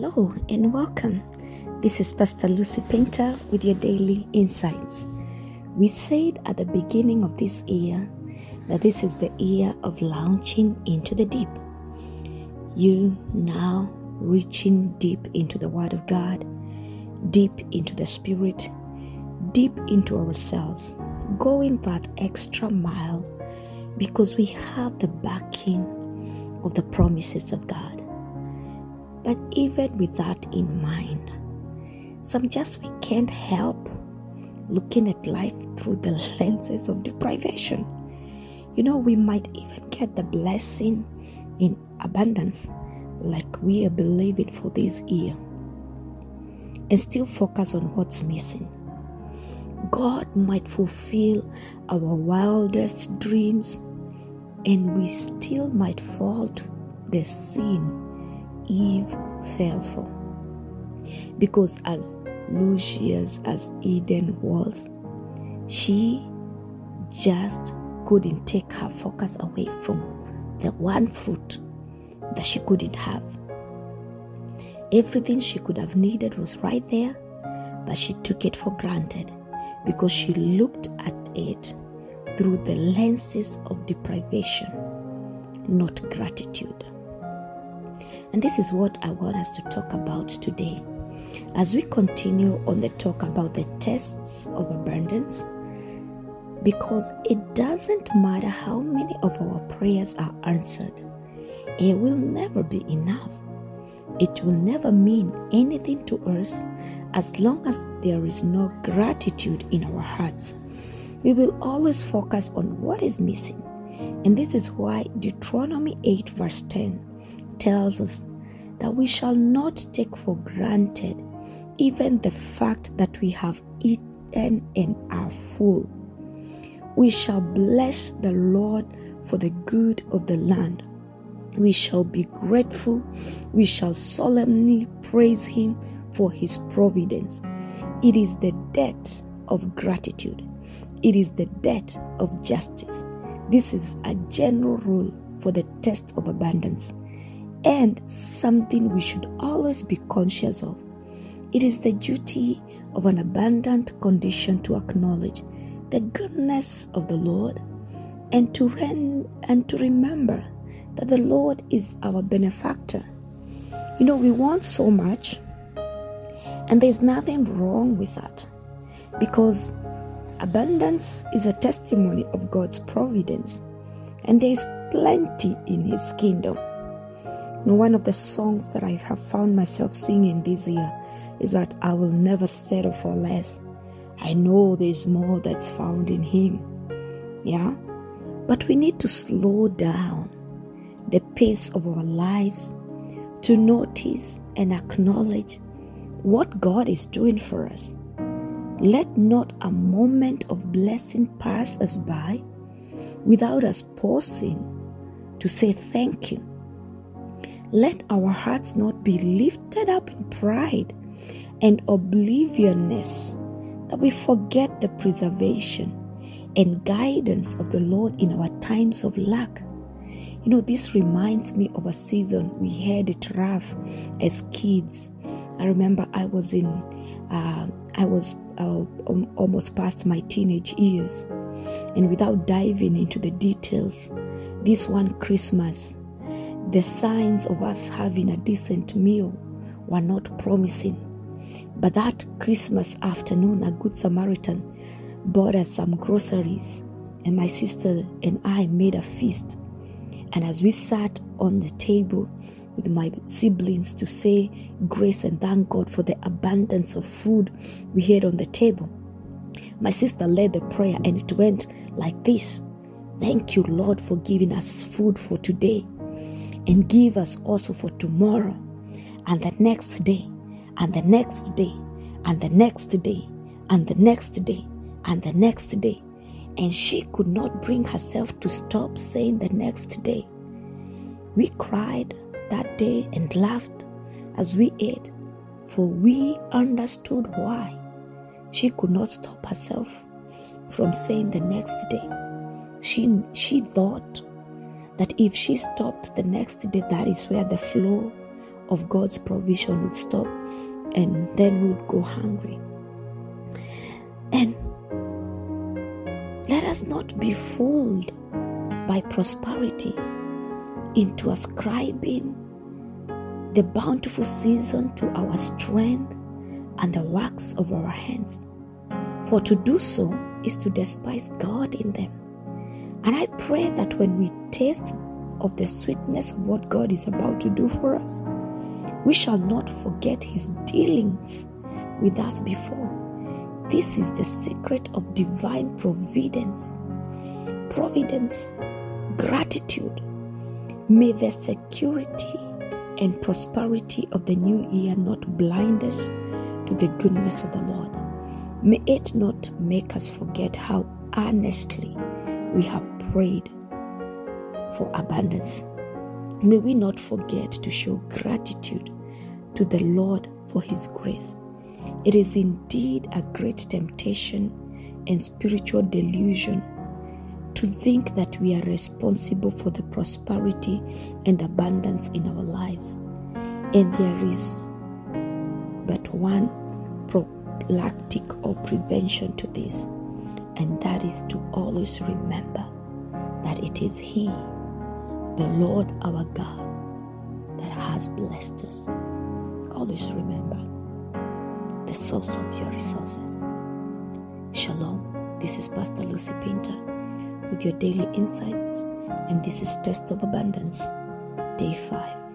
Hello and welcome. This is Pastor Lucy Painter with your daily insights. We said at the beginning of this year that this is the year of launching into the deep. You now reaching deep into the Word of God, deep into the Spirit, deep into ourselves, going that extra mile because we have the backing of the promises of God. But even with that in mind, some just we can't help looking at life through the lenses of deprivation. You know, we might even get the blessing in abundance like we are believing for this year and still focus on what's missing. God might fulfill our wildest dreams and we still might fall to the sin Eve fell for. Because as luscious as Eden was, she just couldn't take her focus away from the one fruit that she couldn't have. Everything she could have needed was right there, but she took it for granted because she looked at it through the lenses of deprivation, not gratitude. And this is what I want us to talk about today. As we continue on the talk about the tests of abundance, because it doesn't matter how many of our prayers are answered, it will never be enough. It will never mean anything to us as long as there is no gratitude in our hearts. We will always focus on what is missing. And this is why Deuteronomy 8, verse 10 tells us that we shall not take for granted even the fact that we have eaten and are full. We shall bless the Lord for the good of the land. We shall be grateful. We shall solemnly praise Him for His providence. It is the debt of gratitude. It is the debt of justice. This is a general rule for the test of abundance and something we should always be conscious of. It is the duty of an abundant condition to acknowledge the goodness of the Lord and to and to remember that the Lord is our benefactor. You know, we want so much, and there's nothing wrong with that because abundance is a testimony of God's providence, and there is plenty in His kingdom. One of the songs that I have found myself singing this year is that I will never settle for less. I know there's more that's found in Him. Yeah? But we need to slow down the pace of our lives to notice and acknowledge what God is doing for us. Let not a moment of blessing pass us by without us pausing to say thank you. Let our hearts not be lifted up in pride and obliviousness that we forget the preservation and guidance of the Lord in our times of lack. You know, this reminds me of a season we had it rough as kids. I remember I was in, uh, I was uh, almost past my teenage years, and without diving into the details, this one Christmas, the signs of us having a decent meal were not promising. But that Christmas afternoon, a Good Samaritan bought us some groceries, and my sister and I made a feast. And as we sat on the table with my siblings to say grace and thank God for the abundance of food we had on the table, my sister led the prayer, and it went like this Thank you, Lord, for giving us food for today, and give us also for tomorrow, and the next day, and the next day, and the next day, and the next day, and the next day. And she could not bring herself to stop saying the next day. We cried that day and laughed as we ate, for we understood why. She could not stop herself from saying the next day. She, she thought that if she stopped the next day, that is where the flow of God's provision would stop and then we would go hungry. And let us not be fooled by prosperity into ascribing the bountiful season to our strength and the works of our hands. For to do so is to despise God in them. And I pray that when we taste of the sweetness of what God is about to do for us, we shall not forget his dealings with us before. This is the secret of divine providence. Providence, gratitude. May the security and prosperity of the new year not blind us to the goodness of the Lord. May it not make us forget how earnestly we have prayed for abundance. May we not forget to show gratitude to the Lord for His grace. It is indeed a great temptation and spiritual delusion to think that we are responsible for the prosperity and abundance in our lives. And there is but one prophylactic or prevention to this, and that is to always remember that it is He, the Lord our God, that has blessed us. Always remember the source of your resources. Shalom. This is Pastor Lucy Pinter with your daily insights, and this is Test of Abundance, Day 5.